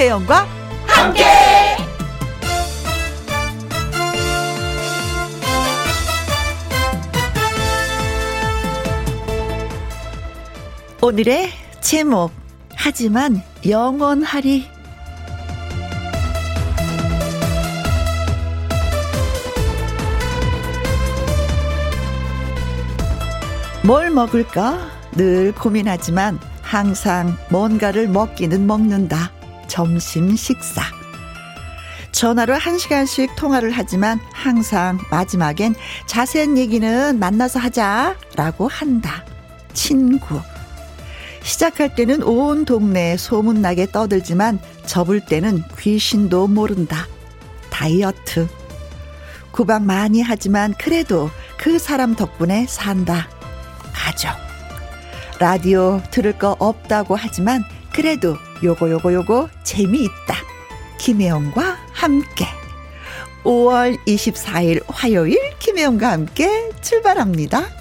김혜영과 함께. 오늘의 제목 하지만 영원하리 뭘 먹을까 늘 고민하지만 항상 뭔가를 먹기는 먹는다. 점심 식사. 전화로 한 시간씩 통화를 하지만 항상 마지막엔 자세한 얘기는 만나서 하자. 라고 한다. 친구. 시작할 때는 온 동네 소문나게 떠들지만 접을 때는 귀신도 모른다. 다이어트. 구박 많이 하지만 그래도 그 사람 덕분에 산다. 가족. 라디오 들을 거 없다고 하지만 그래도 요거 요거 요거 재미있다. 김혜영과 함께 5월 24일 화요일 김혜영과 함께 출발합니다.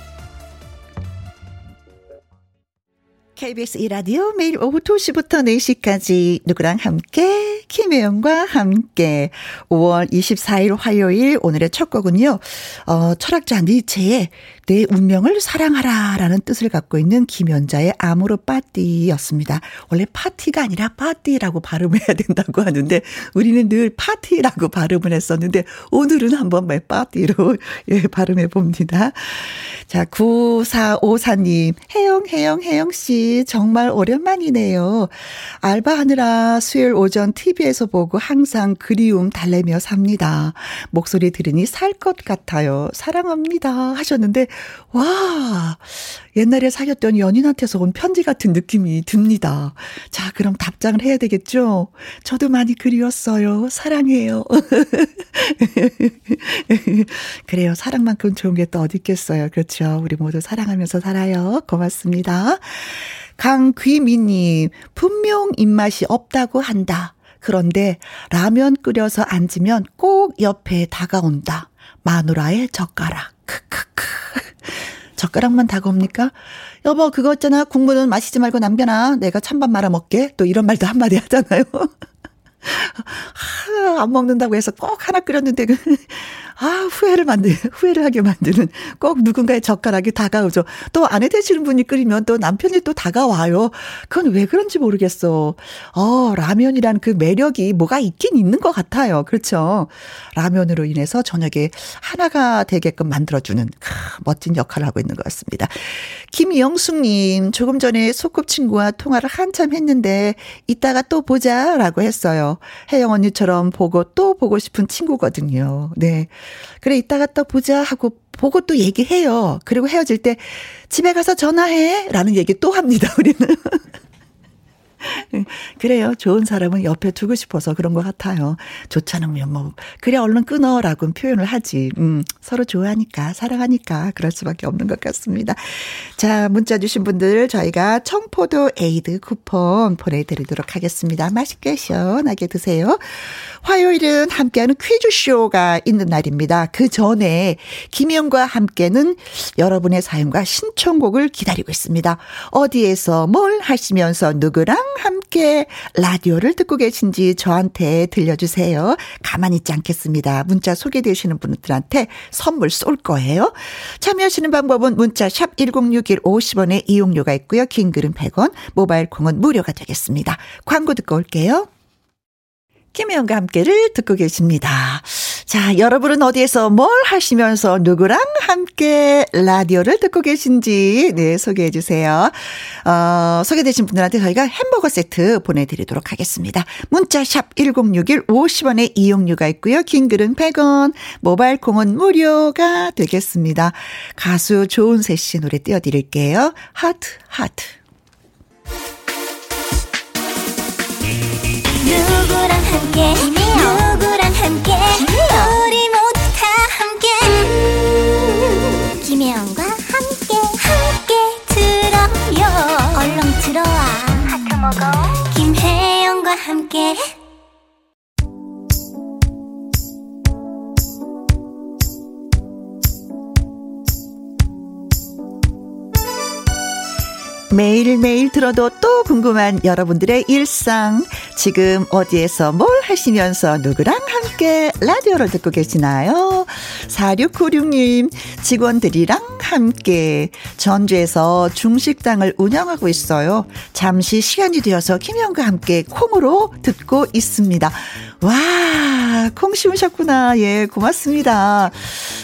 KBS 이라디오 매일 오후 2시부터 4시까지 누구랑 함께 김혜영과 함께 5월 24일 화요일 오늘의 첫 곡은요. 어, 철학자 니체의 내 운명을 사랑하라 라는 뜻을 갖고 있는 김연자의 아모르 파티였습니다. 원래 파티가 아니라 파티라고 발음해야 된다고 하는데 우리는 늘 파티라고 발음을 했었는데 오늘은 한번 매 파티로 예, 발음해 봅니다. 자, 9454님, 혜영, 혜영, 혜영씨, 정말 오랜만이네요. 알바하느라 수요일 오전 TV 에서 보고 항상 그리움 달래며 삽니다. 목소리 들으니 살 것 같아요. 사랑합니다. 하셨는데, 와, 옛날에 사귀었던 연인한테서 온 편지 같은 느낌이 듭니다. 자, 그럼 답장을 해야 되겠죠? 저도 많이 그리웠어요. 사랑해요. 그래요. 사랑만큼 좋은 게 또 어디 있겠어요. 그렇죠. 우리 모두 사랑하면서 살아요. 고맙습니다. 강귀미님, 분명 입맛이 없다고 한다. 그런데 라면 끓여서 앉으면 꼭 옆에 다가온다. 마누라의 젓가락. 크크크. 젓가락만 다가옵니까? 여보, 그거 있잖아. 국물은 마시지 말고 남겨놔. 내가 찬밥 말아 먹게. 또 이런 말도 한마디 하잖아요. 하, 안 먹는다고 해서 꼭 하나 끓였는데, 그, 아, 후회를 만드, 후회를 하게 만드는 꼭 누군가의 젓가락이 다가오죠. 또 아내 되시는 분이 끓이면 또 남편이 또 다가와요. 그건 왜 그런지 모르겠어. 어, 라면이란 그 매력이 뭐가 있긴 있는 것 같아요. 그렇죠. 라면으로 인해서 저녁에 하나가 되게끔 만들어주는 크, 멋진 역할을 하고 있는 것 같습니다. 김영숙님, 조금 전에 소꿉친구와 통화를 한참 했는데, 이따가 또 보자, 라고 했어요. 혜영 언니처럼 보고 또 보고 싶은 친구거든요. 네. 그래, 이따가 또 보자 하고 보고 또 얘기해요. 그리고 헤어질 때 집에 가서 전화해. 라는 얘기 또 합니다, 우리는. 그래요. 좋은 사람은 옆에 두고 싶어서 그런 것 같아요. 좋지 않으면 뭐, 그래, 얼른 끊어라고 표현을 하지. 음, 서로 좋아하니까, 사랑하니까 그럴 수밖에 없는 것 같습니다. 자, 문자 주신 분들 저희가 청포도 에이드 쿠폰 보내드리도록 하겠습니다. 맛있게 시원하게 드세요. 화요일은 함께하는 퀴즈쇼가 있는 날입니다. 그 전에 김영과 함께는 여러분의 사연과 신청곡을 기다리고 있습니다. 어디에서 뭘 하시면서 누구랑 함께 라디오를 듣고 계신지 저한테 들려주세요. 가만히 있지 않겠습니다. 문자 소개되시는 분들한테 선물 쏠 거예요. 참여하시는 방법은 문자 샵 1061 50원의 이용료가 있고요. 긴 글은 100원, 모바일 콩은 무료가 되겠습니다. 광고 듣고 올게요. 김혜영과 함께를 듣고 계십니다. 자, 여러분은 어디에서 뭘 하시면서 누구랑 함께 라디오를 듣고 계신지, 네, 소개해 주세요. 어, 소개되신 분들한테 저희가 햄버거 세트 보내드리도록 하겠습니다. 문자샵 1061 50원의 이용료가 있고요. 긴 글은 100원, 모바일 콩은 무료가 되겠습니다. 가수 조은세 씨 노래 띄워드릴게요. 하트, 하트. 누구랑 함께 누구랑 김혜영과 함께 매일매일 들어도 또 궁금한 여러분들의 일상. 지금 어디에서 뭘 하시면서 누구랑 함께 라디오를 듣고 계시나요? 4696님, 직원들이랑 함께 전주에서 중식당을 운영하고 있어요. 잠시 시간이 되어서 김영과 함께 콩으로 듣고 있습니다. 와, 콩 심으셨구나. 예, 고맙습니다.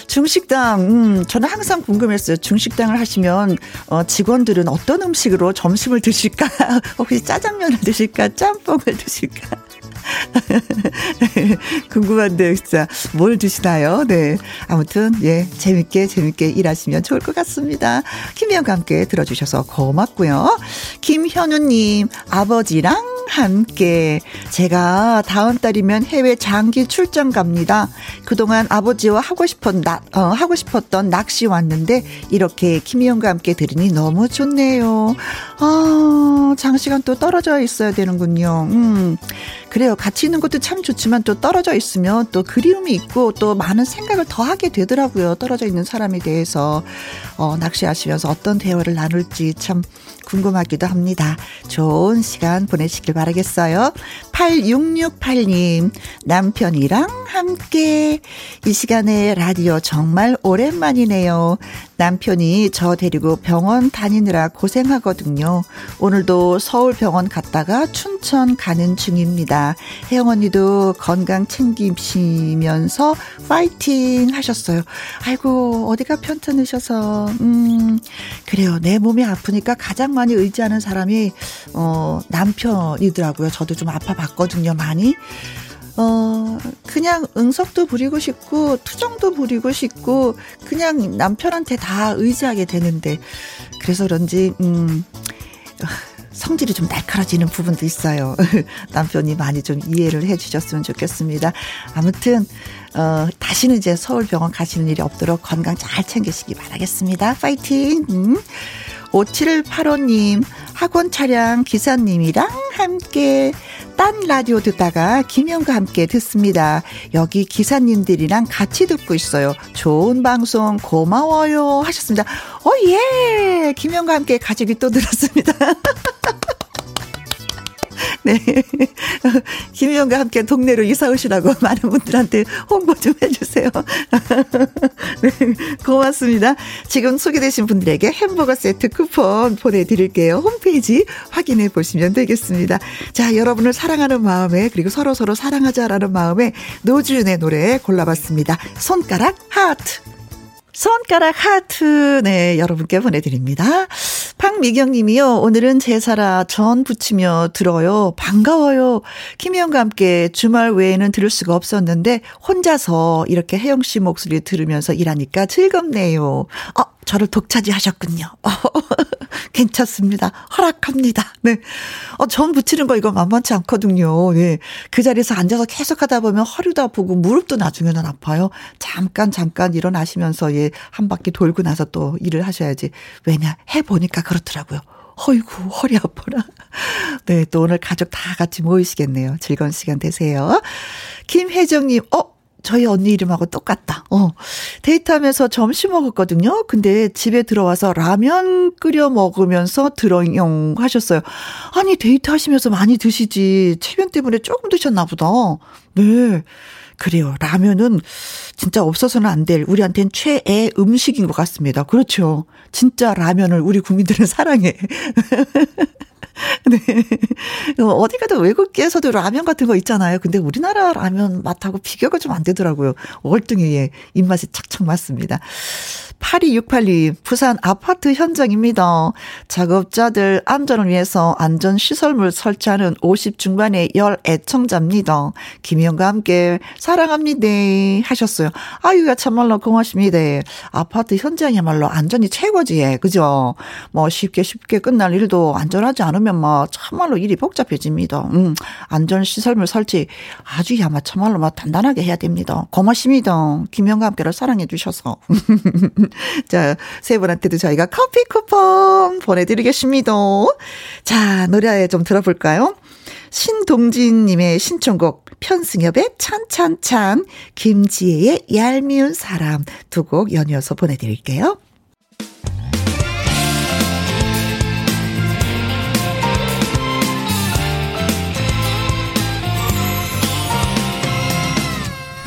중식당, 음, 저는 항상 궁금했어요. 중식당을 하시면, 어, 직원들은 어떤 음식으로 점심을 드실까? 혹시 짜장면을 드실까? 짬뽕을 드실까? 궁금한데 진짜 뭘 드시나요? 네. 아무튼 예, 재밌게 재밌게 일하시면 좋을 것 같습니다. 김희영과 함께 들어주셔서 고맙고요. 김현우 님, 아버지랑 함께 제가 다음 달이면 해외 장기 출장 갑니다. 그동안 아버지와 하고 싶었 나, 어, 하고 싶었던 낚시 왔는데 이렇게 김희영과 함께 들으니 너무 좋네요. 아, 장시간 또 떨어져 있어야 되는군요. 음. 그래요. 같이 있는 것도 참 좋지만 또 떨어져 있으면 또 그리움이 있고 또 많은 생각을 더 하게 되더라고요. 떨어져 있는 사람에 대해서 어, 낚시하시면서 어떤 대화를 나눌지 참 궁금하기도 합니다. 좋은 시간 보내시길 바라겠어요. 8668님, 남편이랑 함께 이 시간에 라디오 정말 오랜만이네요. 남편이 저 데리고 병원 다니느라 고생하거든요. 오늘도 서울 병원 갔다가 춘천 가는 중입니다. 혜영 언니도 건강 챙기시면서 파이팅 하셨어요. 아이고, 어디가 편찮으셔서, 음, 그래요. 내 몸이 아프니까 가장 많이 의지하는 사람이, 어, 남편이더라고요. 저도 좀 아파 봤거든요, 많이. 어, 그냥 응석도 부리고 싶고, 투정도 부리고 싶고, 그냥 남편한테 다 의지하게 되는데, 그래서 그런지, 음, 성질이 좀 날카로워지는 부분도 있어요. 남편이 많이 좀 이해를 해 주셨으면 좋겠습니다. 아무튼, 어, 다시는 이제 서울병원 가시는 일이 없도록 건강 잘 챙기시기 바라겠습니다. 파이팅! 음. 5785님, 학원 차량 기사님이랑 함께 딴 라디오 듣다가 김영과 함께 듣습니다. 여기 기사님들이랑 같이 듣고 있어요. 좋은 방송 고마워요 하셨습니다. 어, 예! 김영과 함께 가족이 또 들었습니다. 네. 김희영과 함께 동네로 이사 오시라고 많은 분들한테 홍보 좀 해주세요. 네. 고맙습니다. 지금 소개되신 분들에게 햄버거 세트 쿠폰 보내드릴게요. 홈페이지 확인해 보시면 되겠습니다. 자, 여러분을 사랑하는 마음에 그리고 서로서로 사랑하자라는 마음에 노주윤의 노래 골라봤습니다. 손가락 하트. 손가락 하트, 네, 여러분께 보내드립니다. 박미경 님이요. 오늘은 제사라 전 부치며 들어요. 반가워요. 김희영과 함께 주말 외에는 들을 수가 없었는데 혼자서 이렇게 혜영 씨 목소리 들으면서 일하니까 즐겁네요. 어, 저를 독차지하셨군요. 어, 괜찮습니다. 허락합니다. 네. 어, 전 붙이는 거 이거 만만치 않거든요. 네. 그 자리에서 앉아서 계속 하다 보면 허리도 아프고 무릎도 나중에는 아파요. 잠깐, 잠깐 일어나시면서 예, 한 바퀴 돌고 나서 또 일을 하셔야지. 왜냐, 해보니까 그렇더라고요. 어이구, 허리 아파라. 네, 또 오늘 가족 다 같이 모이시겠네요. 즐거운 시간 되세요. 김혜정님, 어, 저희 언니 이름하고 똑같다. 어. 데이트하면서 점심 먹었거든요. 근데 집에 들어와서 라면 끓여 먹으면서 들어용 하셨어요. 아니, 데이트 하시면서 많이 드시지. 체면 때문에 조금 드셨나 보다. 네. 그래요. 라면은 진짜 없어서는 안 될 우리한테는 최애 음식인 것 같습니다. 그렇죠. 진짜 라면을 우리 국민들은 사랑해. 네. 어, 어디 가도 외국에서도 라면 같은 거 있잖아요. 근데 우리나라 라면 맛하고 비교가 좀 안 되더라고요. 월등히 입맛이 착착 맞습니다. 8268님, 부산 아파트 현장입니다. 작업자들 안전을 위해서 안전시설물 설치하는 50 중반의 열 애청자입니다. 김희영과 함께 사랑합니다. 하셨어요. 아유야, 참말로 고맙습니다. 아파트 현장이야말로 안전이 최고지. 그죠? 뭐 쉽게 쉽게 끝날 일도 안전하지 않으면 뭐 참말로 일이 복잡해집니다. 음, 안전시설물 설치 아주 야마 참말로 막 단단하게 해야 됩니다. 고맙습니다. 김희영과 함께를 사랑해 주셔서. 자, 세 분한테도 저희가 커피 쿠폰 보내드리겠습니다. 자, 노래 좀 들어볼까요? 신동진님의 신청곡 편승엽의 찬찬찬 김지혜의 얄미운 사람 두 곡 연이어서 보내드릴게요.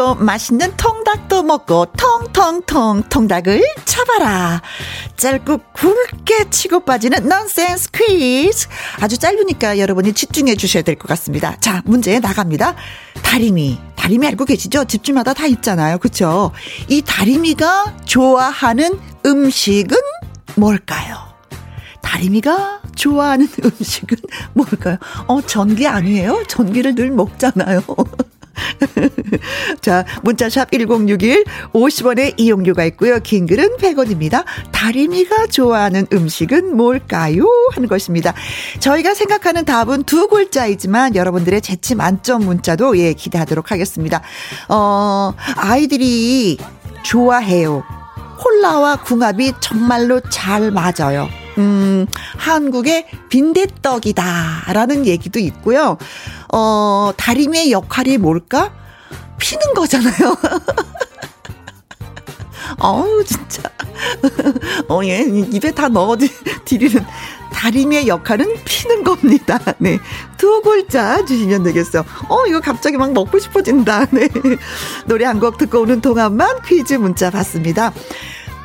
풀고 맛있는 통닭도 먹고 통통통 통닭을 쳐봐라. 짧고 굵게 치고 빠지는 넌센스 퀴즈. 아주 짧으니까 여러분이 집중해 주셔야 될 것 같습니다. 자, 문제 나갑니다. 다리미. 다리미 알고 계시죠? 집집마다 다 있잖아요. 그쵸? 이 다리미가 좋아하는 음식은 뭘까요? 다리미가 좋아하는 음식은 뭘까요? 어, 전기 아니에요? 전기를 늘 먹잖아요. 자, 문자샵 1061 50원의 이용료가 있고요. 긴 글은 100원입니다. 다리미가 좋아하는 음식은 뭘까요? 하는 것입니다. 저희가 생각하는 답은 두 글자이지만 여러분들의 재치 만점 문자도 예, 기대하도록 하겠습니다. 어, 아이들이 좋아해요. 콜라와 궁합이 정말로 잘 맞아요. 음, 한국의 빈대떡이다라는 얘기도 있고요. 어, 다리미의 역할이 뭘까? 피는 거잖아요. 어우, 진짜. 어, 예, 입에 다 넣어드리는 다리미의 역할은 피는 겁니다. 네. 두 글자 주시면 되겠어요. 어, 이거 갑자기 막 먹고 싶어진다. 네. 노래 한 곡 듣고 오는 동안만 퀴즈 문자 받습니다.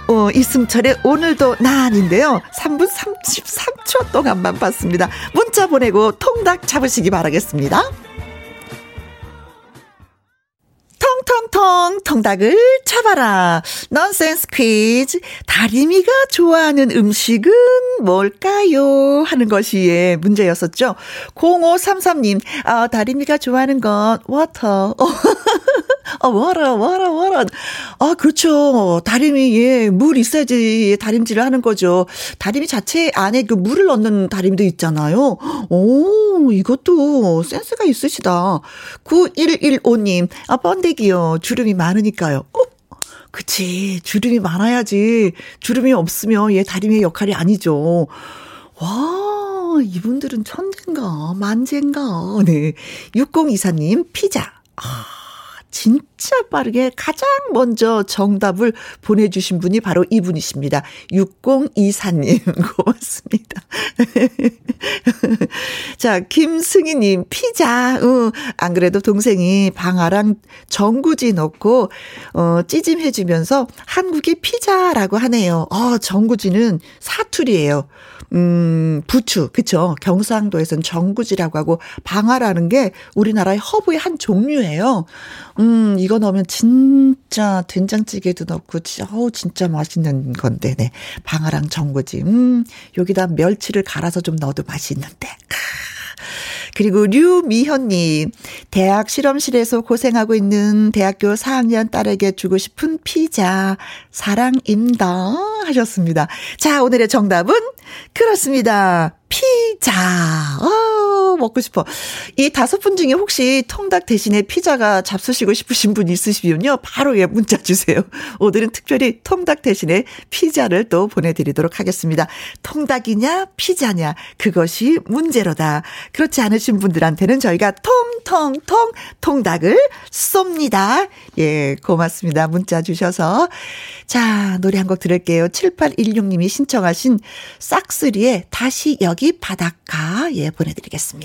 어, 이승철의 오늘도 나아닌데요. 3분 33초 동안만 받습니다. 문자 보내고 통닭 잡으시기 바라겠습니다. 통통통 통닭을 잡아라. 넌센스 퀴즈. 다리미가 좋아하는 음식은 뭘까요? 하는 것이 예, 문제였었죠. 0533님, 아, 다리미가 좋아하는 건 워터. 어, 워러, 워러, 워러. 아, 그렇죠. 다리미, 예, 물 있어야지 다림질을 하는 거죠. 다리미 자체 안에 그 물을 넣는 다리미도 있잖아요. 오, 이것도 센스가 있으시다. 9115님, 아, 번데기요. 주름이 많으니까요. 어? 그치. 주름이 많아야지. 주름이 없으면 얘 다리미의 역할이 아니죠. 와, 이분들은 천재인가, 만재인가. 네. 6024님, 피자. 아. 진짜 빠르게 가장 먼저 정답을 보내주신 분이 바로 이분이십니다. 6024님, 고맙습니다. 자, 김승희님, 피자. 어, 안 그래도 동생이 방아랑 전구지 넣고, 어, 찌짐해주면서 한국의 피자라고 하네요. 어, 전구지는 사투리예요. 음, 부추, 그쵸. 경상도에서는 정구지라고 하고, 방아라는 게 우리나라의 허브의 한 종류예요. 음, 이거 넣으면 진짜 된장찌개도 넣고, 어우, 진짜 맛있는 건데, 네. 방아랑 정구지. 음, 여기다 멸치를 갈아서 좀 넣어도 맛있는데. 그리고 류미현님, 대학 실험실에서 고생하고 있는 대학교 4학년 딸에게 주고 싶은 피자, 사랑입니다. 하셨습니다. 자, 오늘의 정답은 그렇습니다. 피자. 어, 먹고 싶어. 이 다섯 분 중에 혹시 통닭 대신에 피자가 잡수시고 싶으신 분 있으시면요. 바로 예, 문자 주세요. 오늘은 특별히 통닭 대신에 피자를 또 보내드리도록 하겠습니다. 통닭이냐, 피자냐, 그것이 문제로다. 그렇지 않으신 분들한테는 저희가 통통통 통닭을 쏩니다. 예, 고맙습니다. 문자 주셔서. 자, 노래 한 곡 들을게요. 7816님이 신청하신 싹스리의 다시 여기 바닷가 예 보내드리겠습니다.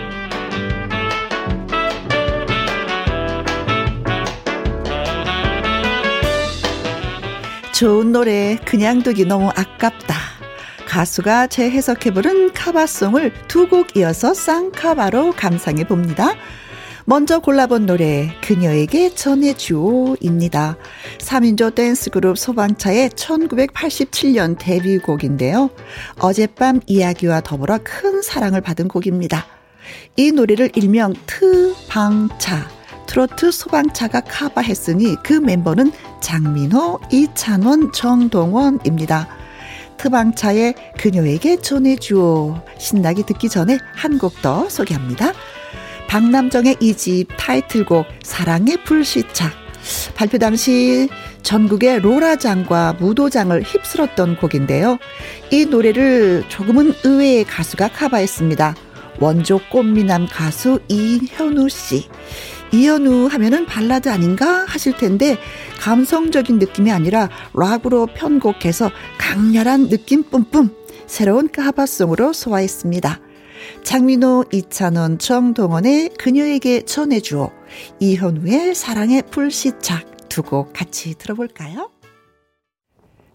좋은 노래 그냥 두기 너무 아깝다. 가수가 재해석해 부른 카바송을 두 곡 이어서 쌍카바로 감상해 봅니다. 먼저 골라본 노래 그녀에게 전해주오입니다. 3인조 댄스 그룹 소방차의 1987년 데뷔곡인데요. 어젯밤 이야기와 더불어 큰 사랑을 받은 곡입니다. 이 노래를 일명 트방차 트로트 소방차가 카바했으니 그 멤버는 장민호, 이찬원, 정동원입니다. 트방차의 그녀에게 전해주오. 신나게 듣기 전에 한 곡 더 소개합니다. 박남정의 이 집 타이틀곡 사랑의 불시착. 발표 당시 전국의 로라장과 무도장을 휩쓸었던 곡인데요. 이 노래를 조금은 의외의 가수가 카바했습니다. 원조 꽃미남 가수 이현우 씨. 이현우 하면은 발라드 아닌가 하실 텐데 감성적인 느낌이 아니라 락으로 편곡해서 강렬한 느낌 뿜뿜 새로운 카바송으로 소화했습니다. 장민호, 이찬원, 정동원의 그녀에게 전해주어 이현우의 사랑의 불시착 두 곡 같이 들어볼까요?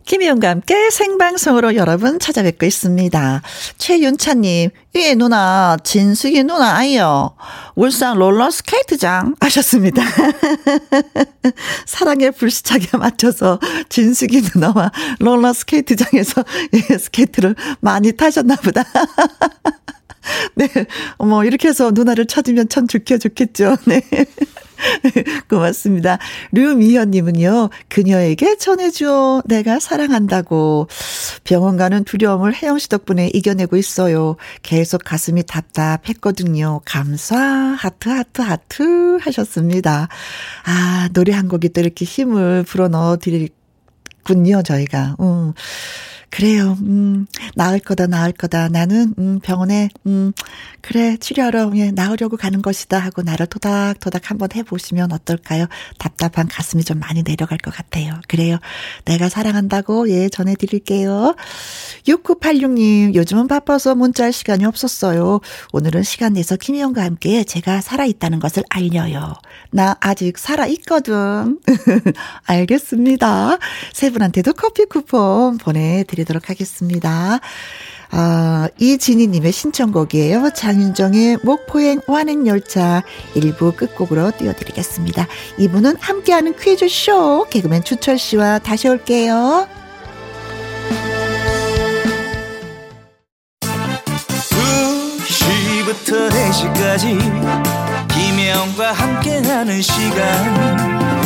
김희영과 함께 생방송으로 여러분 찾아뵙고 있습니다. 최윤차님, 예, 누나, 진숙이 누나 아이요. 울산 롤러스케이트장 하셨습니다. 사랑의 불시착에 맞춰서 진숙이 누나와 롤러스케이트장에서 예, 스케이트를 많이 타셨나 보다. 네. 어머, 이렇게 해서 누나를 찾으면 참 좋게 좋겠죠. 네. 고맙습니다. 류미현님은요, 그녀에게 전해줘. 내가 사랑한다고. 병원 가는 두려움을 혜영 씨 덕분에 이겨내고 있어요. 계속 가슴이 답답했거든요. 감사. 하트, 하트, 하트 하셨습니다. 아, 노래 한 곡이 또 이렇게 힘을 불어넣어 드리군요, 저희가. 음. 그래요. 음, 나을 거다, 나을 거다. 나는, 음, 병원에, 음, 그래, 치료하러, 예, 나으려고 가는 것이다. 하고 나를 토닥토닥 한번 해보시면 어떨까요? 답답한 가슴이 좀 많이 내려갈 것 같아요. 그래요. 내가 사랑한다고, 예, 전해드릴게요. 6986님, 요즘은 바빠서 문자할 시간이 없었어요. 오늘은 시간 내서 김희영과 함께 제가 살아있다는 것을 알려요. 나 아직 살아있거든. 알겠습니다. 세 분한테도 커피 쿠폰 보내드리 도록 드리도록 하겠습니다. 아, 이진희님의 신청곡이에요. 장윤정의 목포행 완행열차 1부 끝곡으로 띄워드리겠습니다. 2부는 함께하는 퀴즈쇼 개그맨 추철 씨와 다시 올게요. 2시부터 4시까지 김혜영과 함께하는 시간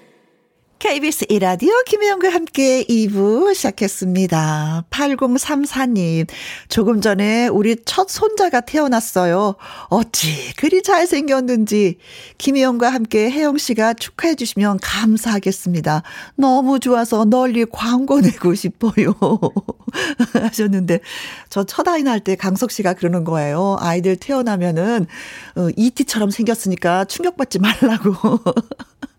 KBS 이라디오 김혜영과 함께 2부 시작했습니다. 8034님, 조금 전에 우리 첫 손자가 태어났어요. 어찌 그리 잘생겼는지 김혜영과 함께 혜영 씨가 축하해 주시면 감사하겠습니다. 너무 좋아서 널리 광고 내고 싶어요. 하셨는데 저 첫 아이 날때 강석 씨가 그러는 거예요. 아이들 태어나면은 어, 이티처럼 생겼으니까 충격받지 말라고.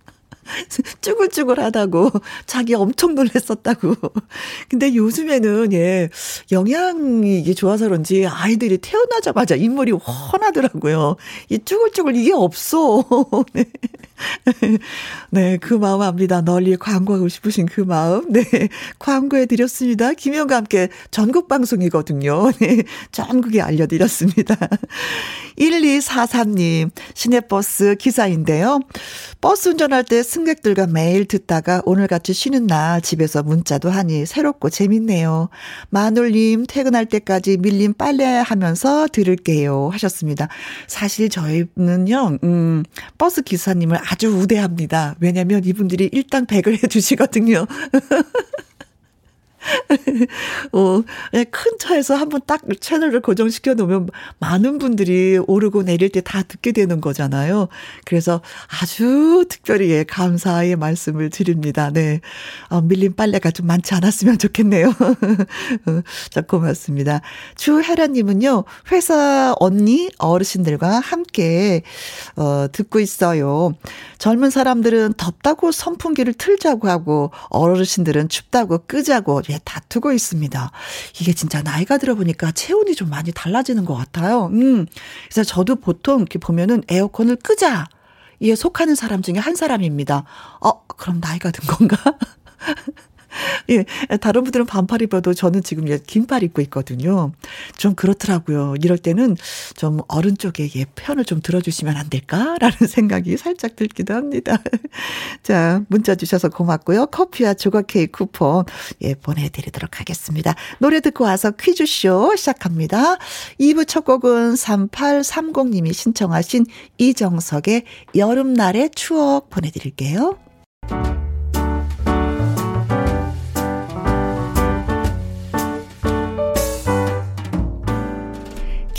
쭈글쭈글하다고 자기 엄청 놀랬었다고. 근데 요즘에는 예 영양이 이게 좋아서 그런지 아이들이 태어나자마자 인물이 훤하더라고요. 이 쭈글쭈글 이게 없어. 네. 네, 그 마음 압니다. 널리 광고하고 싶으신 그 마음. 네, 광고해 드렸습니다. 김영과 함께 전국 방송이거든요. 네, 전국에 알려드렸습니다. 1243님, 시내버스 기사인데요. 버스 운전할 때 승객들과 매일 듣다가 오늘같이 쉬는 날 집에서 문자도 하니 새롭고 재밌네요. 마눌님 퇴근할 때까지 밀린 빨래 하면서 들을게요. 하셨습니다. 사실 저희는요, 음, 버스 기사님을 아주 우대합니다. 왜냐면 이분들이 일당 100을 해주시거든요. 어, 네, 큰 차에서 한번 딱 채널을 고정시켜 놓으면 많은 분들이 오르고 내릴 때 다 듣게 되는 거잖아요. 그래서 아주 특별히 예, 감사의 말씀을 드립니다. 네. 어, 밀린 빨래가 좀 많지 않았으면 좋겠네요. 어, 자, 고맙습니다. 주혜라님은요, 회사 언니, 어르신들과 함께, 어, 듣고 있어요. 젊은 사람들은 덥다고 선풍기를 틀자고 하고, 어르신들은 춥다고 끄자고, 예, 다투고 있습니다. 이게 진짜 나이가 들어 보니까 체온이 좀 많이 달라지는 것 같아요. 음. 그래서 저도 보통 이렇게 보면은 에어컨을 끄자. 이에 속하는 사람 중에 한 사람입니다. 어, 그럼 나이가 든 건가? 예, 다른 분들은 반팔 입어도 저는 지금 긴팔 입고 있거든요. 좀 그렇더라고요. 이럴 때는 좀 어른 쪽에 예, 편을 좀 들어주시면 안 될까라는 생각이 살짝 들기도 합니다. 자, 문자 주셔서 고맙고요. 커피와 조각 케이크 쿠폰 예, 보내드리도록 하겠습니다. 노래 듣고 와서 퀴즈쇼 시작합니다. 2부 첫 곡은 3830님이 신청하신 이정석의 여름날의 추억 보내드릴게요.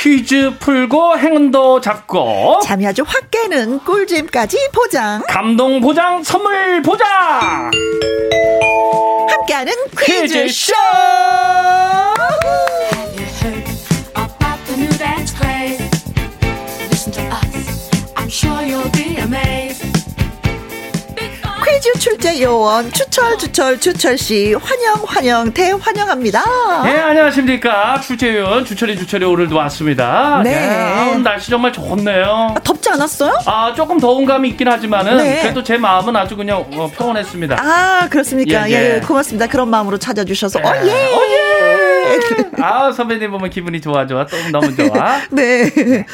퀴즈 풀고 행운도 잡고 잠이 아주 확 깨는 꿀잼까지 보장. 감동 보장 선물 보장. 함께하는 퀴즈쇼 퀴즈 출제 요원 추철 추철 추철 씨. 환영 환영 대환영합니다. 예 안녕하십니까? 주재현 주철이 주철이 오늘도 왔습니다. 네. 예, 아우, 날씨 정말 좋네요. 아, 덥지 않았어요? 아 조금 더운 감이 있긴 하지만은 네. 그래도 제 마음은 아주 그냥 어, 평온했습니다. 아 그렇습니까? 예, 예, 예. 고맙습니다. 그런 마음으로 찾아주셔서. 예. 어 예 아 선배님 보면 기분이 좋아 좋아 또 너무 좋아 네.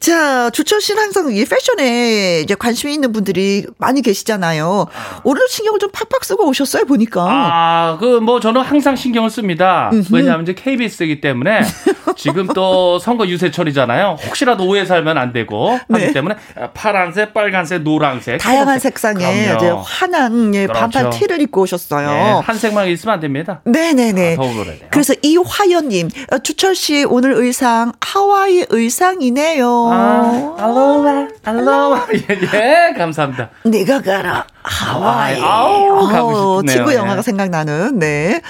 자, 주철 씨는 항상 이 패션에 이제 관심이 있는 분들이 많이 계시잖아요. 오늘 신경을 좀 팍팍 쓰고 오셨어요, 보니까. 아, 그, 뭐, 저는 항상 신경을 씁니다. 왜냐하면 이제 KBS이기 때문에 지금 또 선거 유세철이잖아요. 혹시라도 오해 살면 안 되고 하기 네. 때문에 파란색, 빨간색, 노란색. 다양한. 색상의. 이제 환한 예, 그렇죠. 반팔 티를 입고 오셨어요. 네, 한 색만 있으면 안 됩니다. 네네네. 아, 더욱 그래야 돼요. 그래서 이 화연님, 어, 주철 씨 오늘 의상 하와이 의상이네요. 아, 알로마, 알로마. 예, 예, 감사합니다. 내가 가라 하와이. 아우, 가고 어, 싶네요. 친구 예. 영화가 생각나는. 네.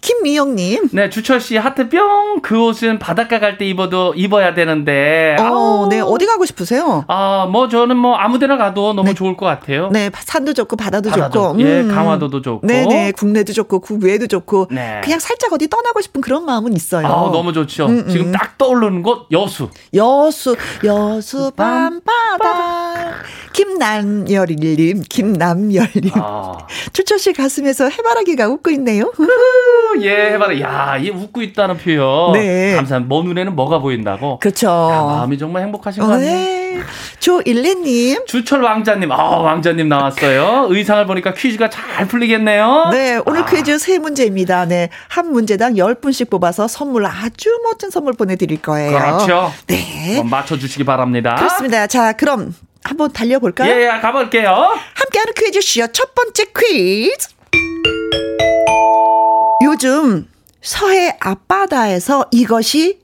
김미영님. 네, 주철 씨 하트 뿅. 그 옷은 바닷가 갈 때 입어도 입어야 되는데. 어, 아우. 네 어디 가고 싶으세요? 아, 뭐 저는 뭐 아무데나 가도 너무 네. 좋을 것 같아요. 네, 산도 좋고 바다도 바다도, 좋고, 예, 강화도도 좋고. 네 네, 국내도 좋고 국외도 좋고, 네. 그냥 살짝 어디 떠나고 싶은 그런 마음은 있어요. 아, 너무 좋죠. 음, 음. 지금 딱 떠오르는 곳 여수. 여수, 여수 밤바다. 김남열님, 김남열님. 아, 추철 씨 가슴에서 해바라기가 웃고 있네요. 예, 해봐라. 야, 이 웃고 있다는 표현. 네. 감사합니다. 먼 눈에는 뭐가 보인다고. 그렇죠. 야, 마음이 정말 행복하신 것 같네요. 네. 조일레님. 주철 왕자님, 아, 왕자님 나왔어요. 의상을 보니까 퀴즈가 잘 풀리겠네요. 네, 오늘 아, 퀴즈 세 문제입니다. 네. 한 문제당 10분씩 뽑아서 선물 아주 멋진 선물 보내드릴 거예요. 그렇죠. 네. 맞춰주시기 바랍니다. 그렇습니다. 자, 그럼 한번 달려볼까요? 예, 예, 가볼게요. 함께하는 퀴즈쇼 첫 번째 퀴즈. 요즘 서해 앞바다에서 이것이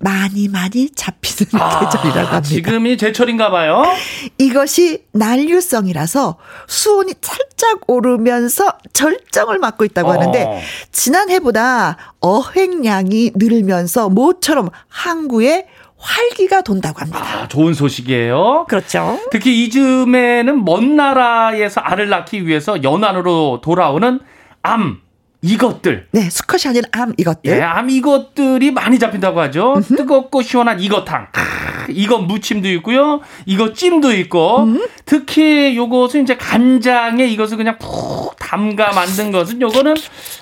많이 많이 잡히는 계절이라고 합니다. 지금이 제철인가 봐요. 이것이 난류성이라서 수온이 살짝 오르면서 절정을 맞고 있다고 어. 하는데 지난해보다 어획량이 늘면서 모처럼 항구에 활기가 돈다고 합니다. 아, 좋은 소식이에요. 그렇죠. 특히 이즈음에는 먼 나라에서 알을 낳기 위해서 연안으로 돌아오는 암 이것들 네, 수컷이 아닌 암 이것들. 예, 암 이것들이 많이 잡힌다고 하죠. 뜨겁고 시원한 이것탕. 크, 이것 무침도 있고요. 이것 찜도 있고. 음. 특히 요것은 이제 간장에 이것을 그냥 푹 담가 만든 것은 요거는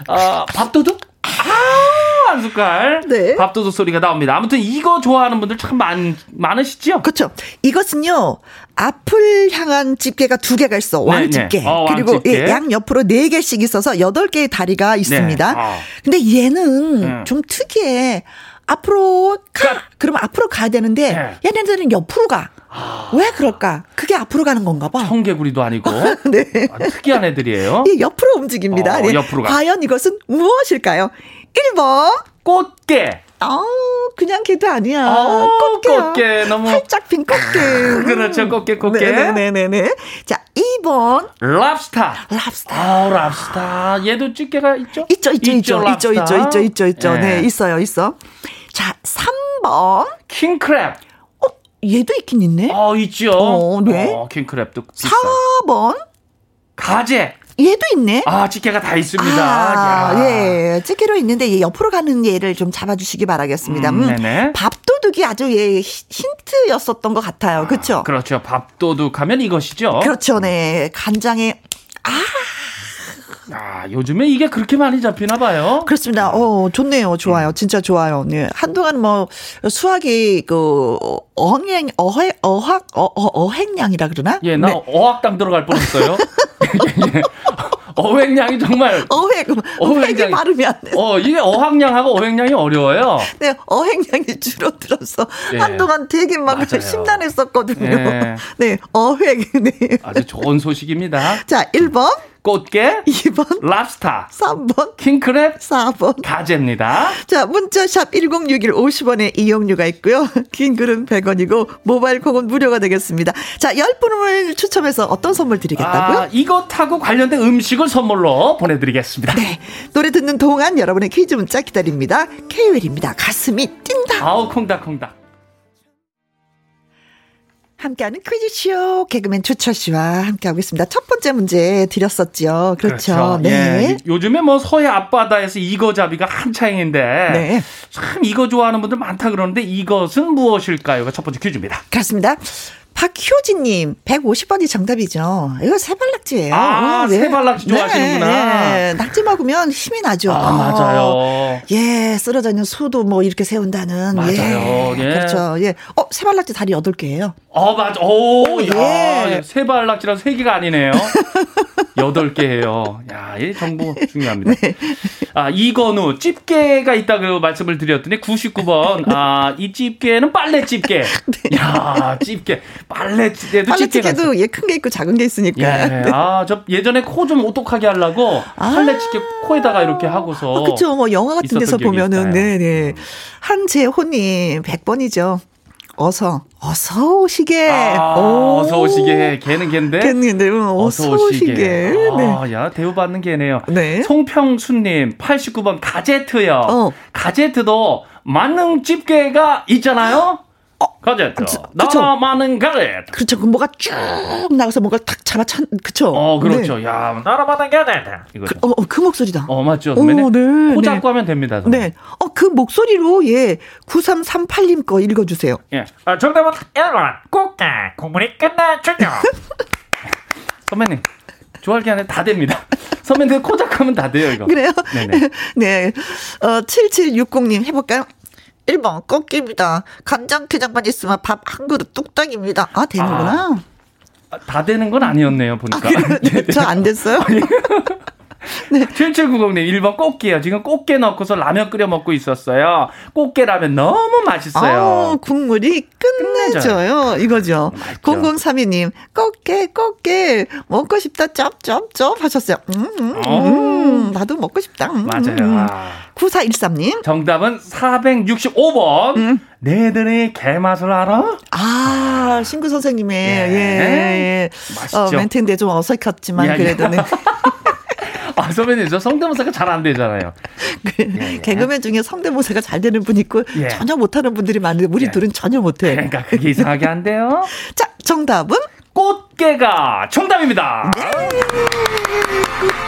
어, 밥도둑? 아, 한 숟갈. 네. 밥도둑 소리가 나옵니다. 아무튼 이거 좋아하는 분들 참 많, 많으시죠? 그렇죠. 이것은요. 앞을 향한 집게가 두 개가 있어. 네, 왕집게. 네. 어, 그리고 왕집게. 예, 양 옆으로 네 개씩 있어서 여덟 개의 다리가 있습니다. 아. 근데 얘는 음. 좀 특이해. 앞으로 가. 그러면 앞으로 가야 되는데 네. 얘네들은 옆으로 가. 왜 그럴까? 그게 앞으로 가는 건가 봐. 청개구리도 아니고. 네. 아, 특이한 애들이에요. 이 옆으로 움직입니다. 어, 네. 옆으로 가. 과연 이것은 무엇일까요? 1번. 꽃게. 아, 그냥 걔도 아니야. 어, 꽃게야. 꽃게 너무- 활짝 핀 꽃게. 그렇죠. 꽃게, 꽃게. 네네네네. 자, 2번. 랍스타. 랍스터. 아, 랍스타. 얘도 집게가 있죠? 있죠, 있죠, 있죠, 있죠, 랍스타. 있죠, 있죠, 있죠, 있죠. 예. 네, 있어요, 있어. 자, 3번. 킹크랩. 어, 얘도 있긴 있네. 어, 있죠. 어, 네. 어, 킹크랩도 비싸. 4번. 가재. 얘도 있네. 아, 집게가 다 있습니다. 아, 야. 예. 찌개로 있는데 얘 옆으로 가는 얘를 좀 잡아주시기 바라겠습니다. 음, 음, 네네. 밥도둑이 아주 예 히- 힌트였었던 것 같아요. 그렇죠? 그렇죠. 밥도둑 하면 이것이죠. 그렇죠, 네. 간장에 아, 요즘에 이게 그렇게 많이 잡히나 봐요. 그렇습니다. 어, 좋네요. 음. 좋아요. 진짜 좋아요. 네. 한동안 뭐 수학이 그 어행 어해 어학 어, 어 어행량이라 그러나? 예, 나 네. 어학당 들어갈 뻔했어요. 예. 어획량이 정말 어획 어획이 발음이 안 돼. 어, 이게 어학량하고 어획량이 어려워요. 네, 어획량이 줄어들어서 예. 한동안 되게 막 맞아요. 심란했었거든요. 예. 네, 어획. 네. 아주 좋은 소식입니다. 자, 1번, 꽃게, 2번, 랍스타, 3번, 킹크랩, 4번. 가재입니다. 자, 문자샵 1061 50원의 이용료가 있고요. 긴 글은 100원이고, 모바일 콩은 무료가 되겠습니다. 자, 10분을 추첨해서 어떤 선물 드리겠다고요? 아, 이것하고 관련된 음식을 선물로 보내드리겠습니다. 네. 노래 듣는 동안 여러분의 퀴즈 문자 기다립니다. K-웰입니다. 가슴이 뛴다. 아우 콩닥콩닥. 함께하는 퀴즈쇼 개그맨 주철 씨와 함께하고 있습니다. 첫 번째 문제 드렸었죠. 그렇죠. 네. 예, 요즘에 뭐 서해 앞바다에서 이거잡이가 한창인데 네. 참 이거 좋아하는 분들 많다 그러는데 이것은 무엇일까요가 첫 번째 퀴즈입니다. 그렇습니다. 박효진님, 150번이 정답이죠. 이거 새발낙지예요 아, 어, 네. 새발낙지 좋아하시는구나. 네, 네. 낙지 먹으면 힘이 나죠. 아, 맞아요. 예, 쓰러져 있는 소도 뭐 이렇게 세운다는. 맞아요. 예. 예. 그렇죠. 예. 어, 새발낙지 다리 8개예요. 어, 맞아. 오, 오, 야, 예. 세발낙지랑 세 개가 아니네요. 여덟 개예요. 야, 이 정보 중요합니다. 네. 아, 이건우 집게가 있다고 말씀을 드렸더니 99번. 아, 이 집게는 빨래 집게. 야, 집게. 빨래 집게도 집게가. 빨래찌개도 예, 큰 게 있고 작은 게 있으니까. 예. 네. 아, 저 예전에 코 좀 오똑하게 하려고 아. 빨래 집게 코에다가 이렇게 하고서 어, 그쵸. 뭐 영화 같은 데서 보면은, 있어요. 네네. 한재호님, 100번이죠. 어서, 어서 오시게. 아, 오. 어서 오시게. 걔는 걔인데. 걔는, 응, 어서 오시게. 네. 아, 야, 대우받는 개네요. 네. 송평수님, 89번 가제트요. 어. 가제트도 만능 집게가 있잖아요. 가제트. 어, 그- 그쵸. 나 많은 가제트. 그렇죠. 그 뭐가 쭉 나가서 뭔가 탁 잡아 찬, 그쵸. 어, 그렇죠. 네. 야, 나라 많은 가제트. 이거죠. 어, 어, 그 목소리다. 어, 맞죠. 어, 선배님? 네, 코 네. 잡고 하면 됩니다. 선배님. 네. 어, 그 목소리로, 예, 9338님 거 읽어주세요. 예. 아, 정답은 1번. 꽃게. 국물이 끝나주죠. 선배님. 좋아할 게 아니라 다 됩니다. 선배님 코 잡고 하면 다 돼요, 이거. 그래요? 네네. 네. 어, 7760님 해볼까요? 1번, 꺾입니다. 간장게장만 있으면 밥 한 그릇 뚝딱입니다. 아, 되는구나. 아, 다 되는 건 아니었네요, 보니까. 저안 됐어요? 네. 7790님 1번 꽃게요. 지금 꽃게 넣고서 라면 끓여 먹고 있었어요. 꽃게 라면 너무 맛있어요. 아, 국물이 끝내줘요. 이거죠. 맛있죠. 0032님, 꽃게, 꽃게, 먹고 싶다, 쩝쩝쩝 하셨어요. 음, 음, 음, 나도 먹고 싶다. 음, 맞아요. 음. 아. 9413님, 정답은 465번. 음. 내들의 개맛을 알아? 아, 신구 선생님의, 예. 예, 예. 맛있죠. 어, 멘트인데 좀 어색했지만, 예, 예. 그래도. 네. 아, 선배님, 저 성대모사가 잘 안 되잖아요. 예. 개그맨 중에 성대모사가 잘 되는 분 있고, 예. 전혀 못하는 분들이 많은데, 우리 예. 둘은 전혀 못해. 그러니까 그게 이상하게 안 돼요. 자, 정답은? 꽃게가 정답입니다.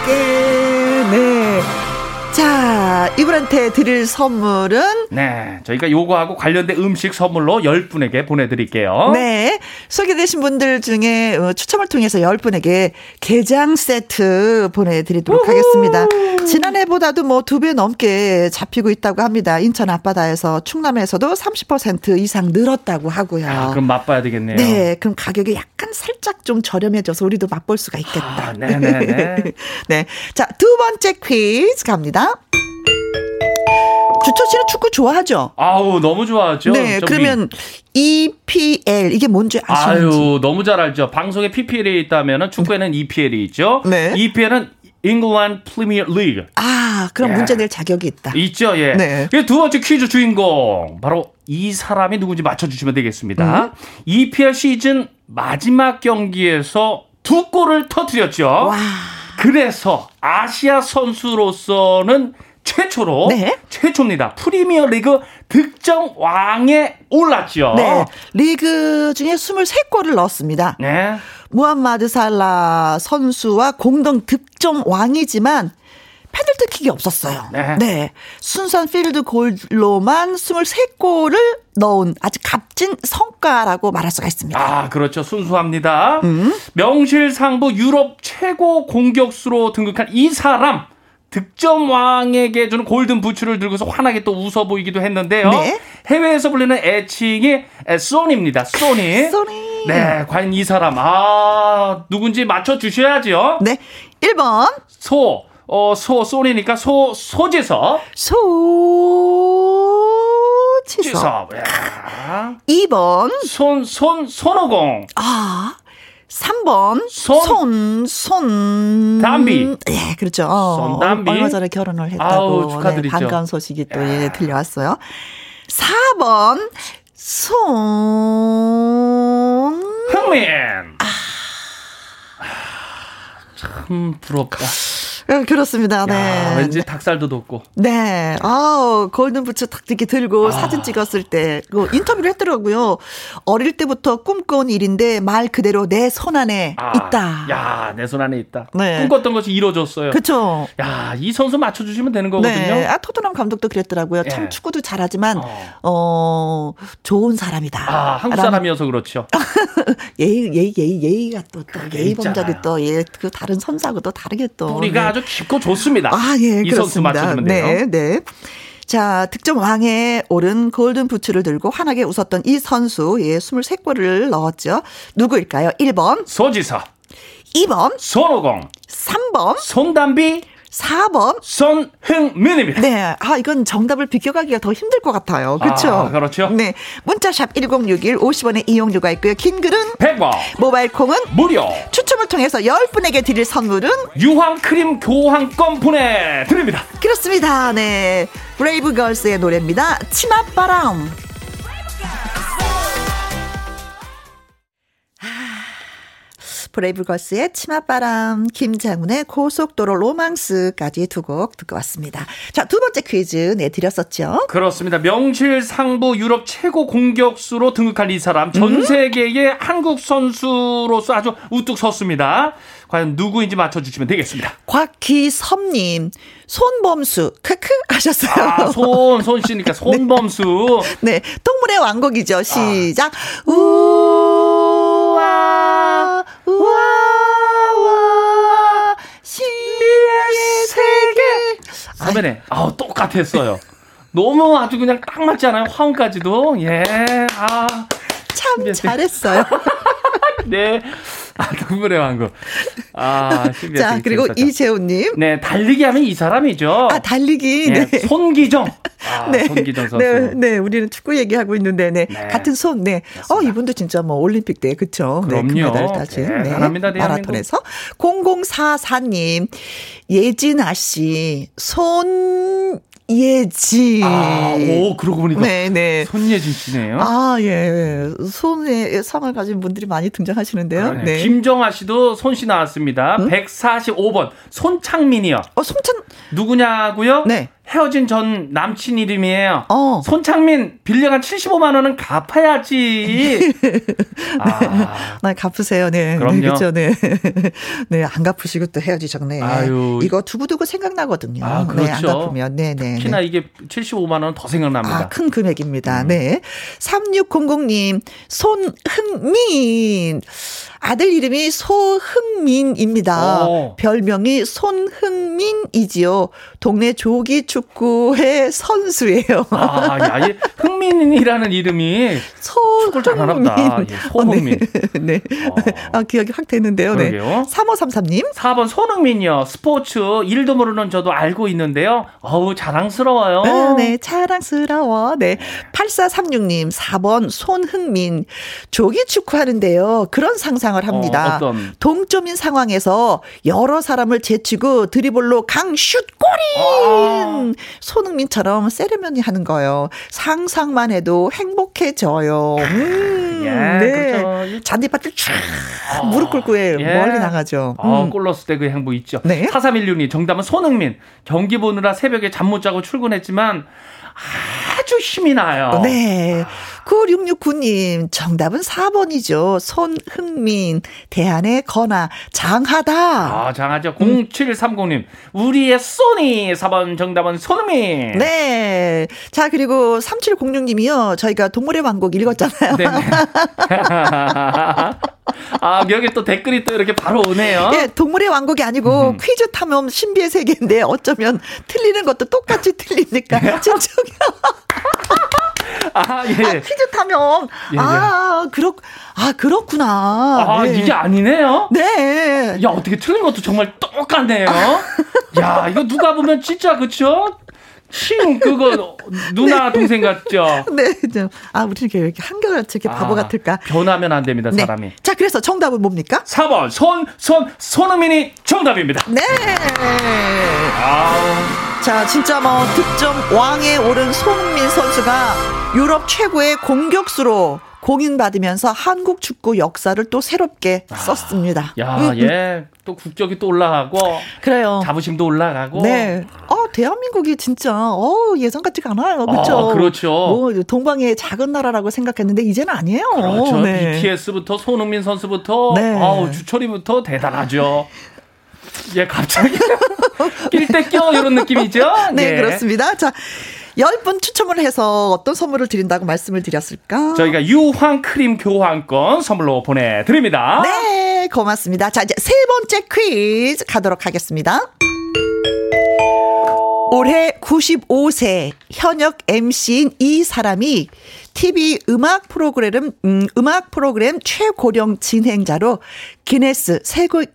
꽃게, 네. 자, 이분한테 드릴 선물은 네, 저희가 요거하고 관련된 음식 선물로 10분에게 보내 드릴게요. 네. 소개되신 분들 중에 어, 추첨을 통해서 10분에게 게장 세트 보내 드리도록 하겠습니다. 지난해보다도 뭐 두 배 넘게 잡히고 있다고 합니다. 인천 앞바다에서 충남에서도 30% 이상 늘었다고 하고요. 아, 그럼 맛봐야 되겠네요. 네, 그럼 가격이 약간 살짝 좀 저렴해져서 우리도 맛볼 수가 있겠다. 아, 네 네 네. 네. 자, 두 번째 퀴즈 갑니다. 주철 씨는 축구 좋아하죠? 아우, 너무 좋아하죠. 네, 좀 그러면 EPL 이게 뭔지 아시는지? 아유, 너무 잘 알죠. 방송에 PPL이 있다면 축구에는 EPL이 있죠. 네. EPL은 England Premier League. 아, 그럼 예. 문제 낼 자격이 있다. 있죠, 예. 네. 두 번째 퀴즈 주인공 바로 이 사람이 누군지 맞춰주시면 되겠습니다. 음. EPL 시즌 마지막 경기에서 두 골을 터뜨렸죠. 와. 그래서 아시아 선수로서는 최초로 네. 최초입니다. 프리미어 리그 득점 왕에 올랐죠. 네. 리그 중에 23골을 넣었습니다. 네. 무함마드 살라 선수와 공동 득점 왕이지만 페널티킥이 없었어요. 네. 순수한 필드 골로만 23골을 넣은 아주 값진 성과라고 말할 수가 있습니다. 아, 그렇죠. 순수합니다. 음. 명실상부 유럽 최고 공격수로 등극한 이 사람. 득점 왕에게 주는 골든 부츠를 들고서 환하게 또 웃어 보이기도 했는데요. 네. 해외에서 불리는 애칭이 소니입니다. 소니. 소니. 네, 과연 이 사람 아 누군지 맞춰 주셔야죠. 네. 1번 소, 어, 소, 소니니까 소, 소지섭. 소치석. 지섭. 야. 2번 손, 손, 손오공. 아 3번 손. 손, 손. 담비. 예, 그렇죠. 어, 손담비. 얼마 전에 결혼을 했다고. 아우. 네, 반가운 소식이 또 예, 들려왔어요. 4번 손. 흥민. 아. 참 부럽다. 예, 그렇습니다. 야, 네. 왠지 닭살도 돋고. 네. 아우, 골든부츠 딱 이렇게 들고 아. 사진 찍었을 때, 그 인터뷰를 했더라고요. 어릴 때부터 꿈꿔온 일인데 말 그대로 내 손 안에 아, 있다. 야, 내 손 안에 있다. 네. 꿈꿨던 것이 이루어졌어요. 그쵸. 야, 이 선수 맞춰주시면 되는 거거든요. 네. 아, 토트넘 감독도 그랬더라고요. 참 예. 축구도 잘하지만, 어. 어, 좋은 사람이다. 아, 한국 사람이어서 그렇죠. 예의, 예의, 예의, 예의가 또, 또 예의. 범접이 또, 예, 그 다른 선수하고 또 다르게 또. 뿌리가 네. 아주 깊고 좋습니다. 아, 예, 이 선수 그렇습니다. 맞춰주면 돼요. 네, 네. 자, 득점 왕에 오른 골든 부츠를 들고 환하게 웃었던 이 선수, 예, 23골을 넣었죠. 누구일까요? 1번, 소지서, 2번, 손오공, 3번, 손담비, 4번. 손흥민입니다. 네. 아, 이건 정답을 비껴가기가 더 힘들 것 같아요. 그렇죠? 아, 그렇죠. 네. 문자샵 1061 50원의 이용료가 있고요. 긴 글은 100원, 모바일 콩은 무료, 추첨을 통해서 10분에게 드릴 선물은 유황 크림 교환권 보내 드립니다. 그렇습니다. 네. 브레이브 걸스의 노래입니다. 치맛바람. 브레이브 걸스의 치맛바람, 김장훈의 고속도로 로망스까지 두 곡 듣고 왔습니다. 자, 두 번째 퀴즈 내드렸었죠. 그렇습니다. 명실상부 유럽 최고 공격수로 등극한 이 사람, 음? 전 세계의 한국 선수로서 아주 우뚝 섰습니다. 과연 누구인지 맞춰주시면 되겠습니다. 곽기섭님, 손범수, 크크 하셨어요. 아, 손, 손 씨니까 손범수. 네, 동물의 왕국이죠. 아. 시작. 우와, 우와, 우와, 신비의 세계. 선배네, 아우, 똑같았어요. 너무 아주 그냥 딱 맞지 않아요? 화음까지도. 예, 아, 참 네. 잘했어요. 네. 아, 동물의 왕국. 아, 신비한 자, 그리고. 이재훈님. 네, 달리기 하면 이 사람이죠. 아, 달리기. 네, 네. 손기정. 아, 손기정 선수. 네, 네, 우리는 축구 얘기하고 있는데, 네. 네. 같은 손, 네. 어, 이분도 진짜 뭐 올림픽 때, 그쵸. 네, 그럼요. 금메달을 따진. 네. 대단합니다, 대한민국. 마라톤에서. 0044님, 예진아 씨, 손, 예지. 아, 오, 그러고 보니까 네, 네. 손예진 씨네요. 아, 예. 손에 상을 가진 분들이 많이 등장하시는데요. 그러네. 네. 김정아 씨도 손 씨 나왔습니다. 145번 손창민이요. 어, 송찬, 누구냐고요? 네. 헤어진 전 남친 이름이에요. 어. 손창민 빌려간 75만 원은 갚아야지. 아, 나 갚으세요. 네. 그럼요. 네, 그렇죠. 네. 네, 안 갚으시고 또 헤어지셨네. 아유. 이거 두고두고 생각나거든요. 아, 네, 안 그렇죠. 갚으면. 네, 네. 특히나 네. 이게 75만 원은 더 생각납니다. 아, 큰 금액입니다. 음. 네. 3600님, 손흥민. 아들 이름이 소흥민입니다. 오. 별명이 손흥민이지요. 동네 조기 축구의 선수예요. 아, 야, 이 흥민이라는 이름이 축구를 잘하나 보다. 소흥민. 예, 소흥민. 어, 네. 네. 어. 아, 기억이 확 되는데요. 네. 그러게요. 3533님. 4번 손흥민이요. 스포츠 일도 모르는 저도 알고 있는데요. 어우, 자랑스러워요. 네, 네, 자랑스러워. 네. 8436님, 4번 손흥민. 조기 축구 하는데요. 그런 상상을 합니다. 어, 어떤? 동점인 상황에서 여러 사람을 제치고 드리블로 강슛 골인! 아. 손흥민처럼 세레머니 하는 거요. 상상만 해도 행복해져요. 음, 예, 네. 그렇죠. 잔디밭을 쫙 무릎 꿇고 해 예. 멀리 나가죠. 아, 음. 골 넣었을 때 그 행복 있죠. 네. 4316님, 정답은 손흥민. 경기 보느라 새벽에 잠 못 자고 출근했지만 아주 힘이 나요. 네. 9669님, 정답은 4번이죠. 손흥민, 대한의 건아, 장하다. 아, 장하죠. 0730님, 우리의 소니 4번 정답은 손흥민. 네. 자, 그리고 3706님이요. 저희가 동물의 왕국 읽었잖아요. 네네. 아, 여기 또 댓글이 또 이렇게 바로 오네요. 예, 동물의 왕국이 아니고 퀴즈 탐험 신비의 세계인데 어쩌면 틀리는 것도 똑같이 틀리니까 진짜 아, 예. 퀴즈 탐험 예, 예. 아 그렇 아 그렇구나 아, 네. 이게 아니네요? 네 야, 어떻게 틀린 것도 정말 똑같네요. 야, 이거 누가 보면 진짜, 그쵸? 친, 그거, 누나, 동생 같죠? 네, 좀, 아, 우리 이렇게, 이렇게 한결같이 이렇게 바보 아, 같을까? 변하면 안 됩니다, 네. 사람이. 자, 그래서 정답은 뭡니까? 4번, 손, 손, 손흥민이 정답입니다. 네. 아 자, 진짜 뭐 득점 왕에 오른 손흥민 선수가 유럽 최고의 공격수로 공인받으면서 한국 축구 역사를 또 새롭게 썼습니다. 야, 음, 예. 또 국격이 또 올라가고, 그래요. 자부심도 올라가고. 네. 어, 대한민국이 진짜, 어, 예전 같지가 않아요. 그렇죠. 아, 그렇죠. 뭐, 동방의 작은 나라라고 생각했는데, 이제는 아니에요. 그렇죠. 네. BTS부터 손흥민 선수부터, 네. 아우, 주철이부터 대단하죠. 예, 갑자기. 낄 때 껴, 이런 느낌이죠? 네, 예. 그렇습니다. 자, 10분 추첨을 해서 어떤 선물을 드린다고 말씀을 드렸을까? 저희가 유황 크림 교환권 선물로 보내드립니다. 네, 고맙습니다. 자, 이제 세 번째 퀴즈 가도록 하겠습니다. 올해 95세 현역 MC인 이 사람이 TV 음악 프로그램 음, 음악 프로그램 최고령 진행자로 기네스 세계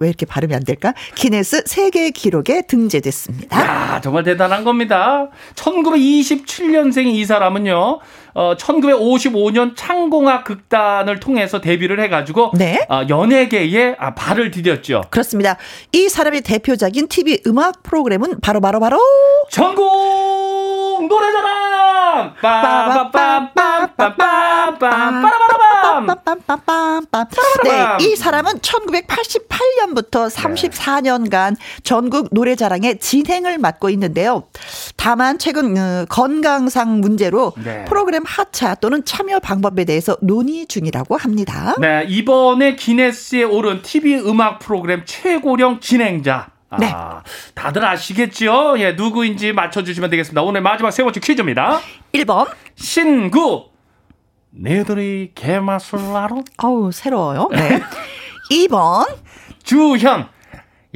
왜 이렇게 발음이 안 될까? 기네스 세계 기록에 등재됐습니다. 야, 정말 대단한 겁니다. 1927년생 이 사람은요, 어, 1955년 창공학 극단을 통해서 데뷔를 해가지고, 네. 어, 연예계에 아, 발을 디뎠죠. 그렇습니다. 이 사람의 대표작인 TV 음악 프로그램은 바로 바로 바로 전국 노래자랑! 빰빰빰빰빰. 네, 이 사람은 1988년부터 34년간 전국 노래자랑의 진행을 맡고 있는데요. 다만 최근 어, 건강상 문제로 네. 프로그램 하차 또는 참여 방법에 대해서 논의 중이라고 합니다. 네, 이번에 기네스에 오른 TV 음악 프로그램 최고령 진행자. 아, 네. 다들 아시겠지요? 예, 누구인지 맞춰주시면 되겠습니다. 오늘 마지막 세 번째 퀴즈입니다. 1번. 신구. 너희들이 개맛을 알아? 어우, 새로워요. 네. 2번. 주현.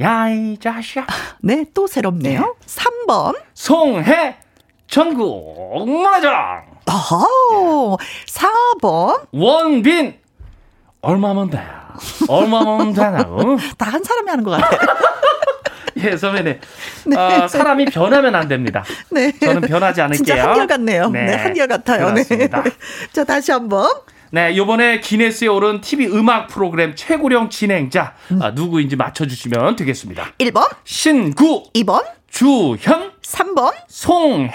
야, 이 자식아. 네, 또 새롭네요. 3번. 송해. 전국 노래자랑. 어허. 4번. 원빈. 얼마면 돼? 얼마면 되나고? 다한 사람이 하는 것 같아요. 예, 선배님. 아, 사람이 변하면 안 됩니다. 네. 저는 변하지 않을게요. 진짜 한결 같네요. 네, 한결 같아요. 그렇습니다. 네. 자, 다시 한번. 네, 요번에 기네스에 오른 TV 음악 프로그램 최고령 진행자 음. 아, 누구인지 맞춰주시면 되겠습니다. 1번, 신구, 2번, 주현, 3번, 송혜,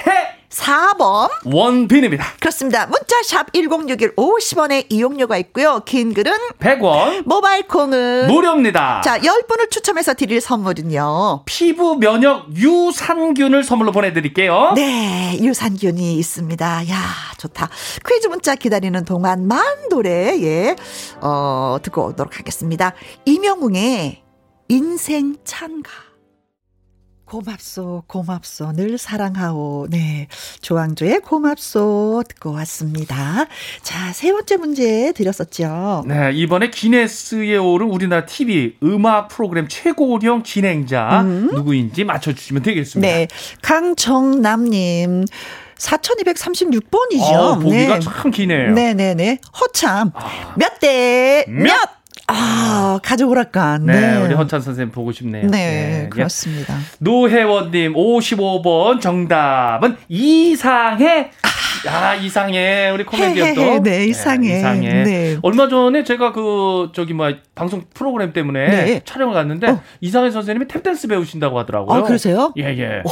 4번. 원빈입니다. 그렇습니다. 문자 샵 1061 50원의 이용료가 있고요. 긴 글은 100원, 모바일 콩은 무료입니다. 자, 10분을 추첨해서 드릴 선물은요. 피부 면역 유산균을 선물로 보내 드릴게요. 네, 유산균이 있습니다. 야, 좋다. 퀴즈 문자 기다리는 동안 만 노래, 예, 어, 듣고 오도록 하겠습니다. 이명웅의 인생 찬가. 고맙소, 고맙소, 늘 사랑하오. 네. 조항조의 고맙소 듣고 왔습니다. 자, 세 번째 문제 드렸었죠. 네, 이번에 기네스에 오른 우리나라 TV 음악 프로그램 최고령 진행자 누구인지 맞춰주시면 되겠습니다. 네. 강정남님. 4236번이죠. 어, 보기가 참 기네요. 네네네. 허참. 몇대 몇? 몇? 아, 가족 오락관. 네, 네. 우리 헌찬 선생님 보고 싶네요. 네, 예. 그렇습니다. 노혜원님 55번 정답은 이상해. 야 이상해 우리 코미디언 또. 헤헤헤, 네, 이상해. 이상해. 네. 얼마 전에 제가 그 저기 뭐 방송 프로그램 때문에 네. 촬영을 갔는데 어. 이상해 선생님이 탭댄스 배우신다고 하더라고요. 아, 그러세요? 예 예.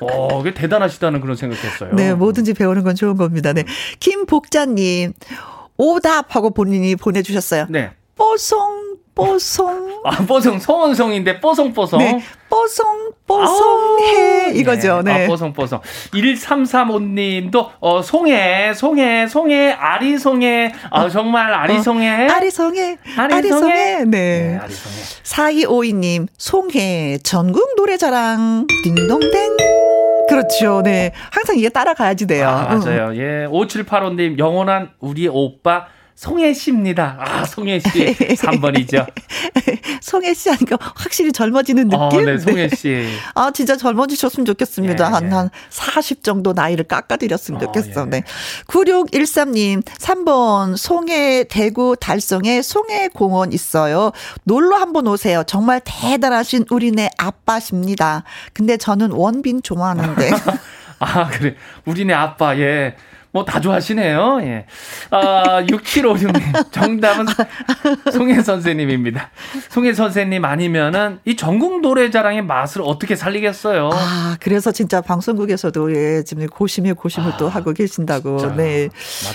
어, 그게 대단하시다는 그런 생각했어요. 네, 뭐든지 배우는 건 좋은 겁니다. 네. 김복자님, 오답하고 본인이 보내주셨어요. 네. 뽀송, 뽀송. 아 뽀송 성원성인데 뽀송 뽀송. 네, 뽀송, 뽀송해. 아우, 이거죠. 네. 아, 뽀송 뽀송. 1335님도, 어, 송해, 송해, 송해, 아리송해. 아, 정말 아리송해. 어, 아리송해. 아리송해. 아리송해. 네. 네, 아리송해. 4252님, 송해, 전국 노래자랑, 딩동댕. 그렇죠. 네. 항상 이게 따라가야지 돼요. 아, 맞아요. 예. 5785님, 영원한 우리 오빠, 송혜 씨입니다. 아, 송혜 씨. 3번이죠. 송혜 씨 하니까 확실히 젊어지는 느낌? 어, 네, 송혜 씨. 아, 진짜 젊어지셨으면 좋겠습니다. 예, 한, 예. 한40 정도 나이를 깎아드렸으면 어, 좋겠어. 예. 네. 9613님, 3번, 송해, 대구, 달성에 송해공원 있어요. 놀러 한번 오세요. 정말 대단하신 우리네 아빠십니다. 근데 저는 원빈 좋아하는데. 아, 그래. 우리네 아빠, 예. 뭐 다 좋아하시네요. 예. 아, 6756님. 정답은 송혜 선생님입니다. 송혜 선생님 아니면은 이 전국 노래자랑의 맛을 어떻게 살리겠어요? 아, 그래서 진짜 방송국에서도 예, 지금 고심에 고심을 또 하고 계신다고. 아, 진짜. 네.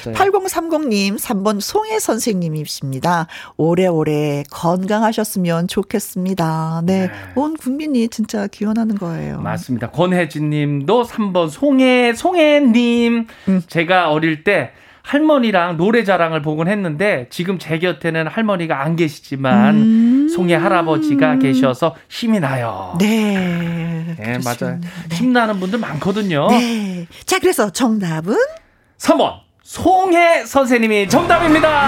맞아요. 8030님, 3번 송혜 선생님이십니다. 오래오래 건강하셨으면 좋겠습니다. 네. 네. 온 국민이 진짜 기원하는 거예요. 맞습니다. 권혜진 님도 3번 송혜, 송혜님. 음. 제가 어릴 때 할머니랑 노래 자랑을 보곤 했는데 지금 제 곁에는 할머니가 안 계시지만 음. 송혜 할아버지가 계셔서 힘이 나요. 네. 네, 맞아요. 네. 힘나는 분들 많거든요. 네. 자, 그래서 정답은 3번. 송혜 선생님이 정답입니다.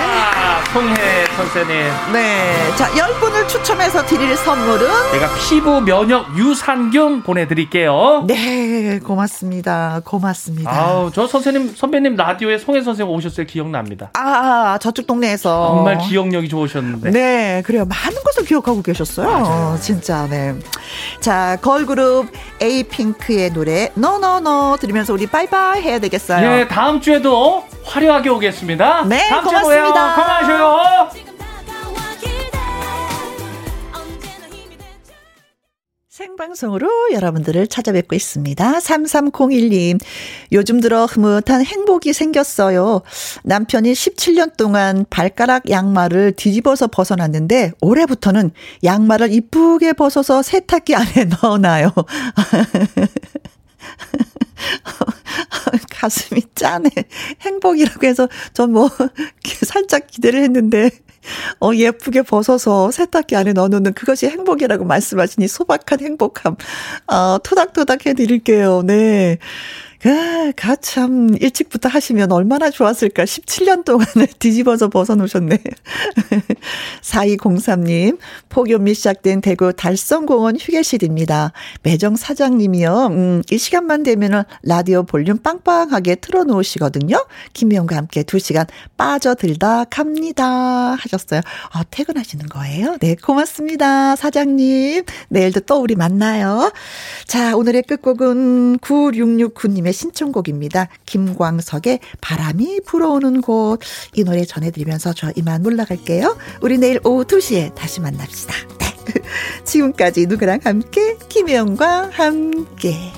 송혜 선생님. 네. 자, 10분을 추첨해서 드릴 선물은 제가 피부 면역 유산균 보내드릴게요. 네, 고맙습니다. 고맙습니다. 아우, 저 선생님, 선배님 라디오에 송혜 선생님 오셨을 때 기억납니다. 아, 아, 저쪽 동네에서 정말 기억력이 좋으셨는데. 네, 그래요. 많은 것을 기억하고 계셨어요. 진짜, 네. 자, 걸그룹 에이핑크의 노래, 너너너 들으면서 우리 바이바이 해야 되겠어요. 예, 다음 주에도 화려하게 오겠습니다. 네, 다음 고맙습니다. 주에 봬요. 건강하셔요. 생방송으로 여러분들을 찾아뵙고 있습니다. 3301님, 요즘 들어 흐뭇한 행복이 생겼어요. 남편이 17년 동안 발가락 양말을 뒤집어서 벗어났는데, 올해부터는 양말을 이쁘게 벗어서 세탁기 안에 넣어놔요. 가슴이 짠해. 행복이라고 해서 전 뭐 살짝 기대를 했는데 어 예쁘게 벗어서 세탁기 안에 넣어놓는 그것이 행복이라고 말씀하시니 소박한 행복함 어 토닥토닥 해드릴게요. 네. 아, 가참 일찍부터 하시면 얼마나 좋았을까. 17년 동안을 뒤집어서 벗어놓으셨네. 4203님, 폭염이 시작된 대구 달성공원 휴게실입니다. 매정 사장님이요. 음, 이 시간만 되면은 라디오 볼륨 빵빵하게 틀어놓으시거든요. 김미영과 함께 2시간 빠져들다 갑니다. 하셨어요. 아, 퇴근하시는 거예요? 네, 고맙습니다. 사장님. 내일도 또 우리 만나요. 자, 오늘의 끝곡은 9669 님의 신청곡입니다. 김광석의 바람이 불어오는 곳. 이 노래 전해드리면서 저 이만 물러갈게요. 우리 내일 오후 2시에 다시 만납시다. 네. 지금까지 누구랑 함께? 김혜영과 함께.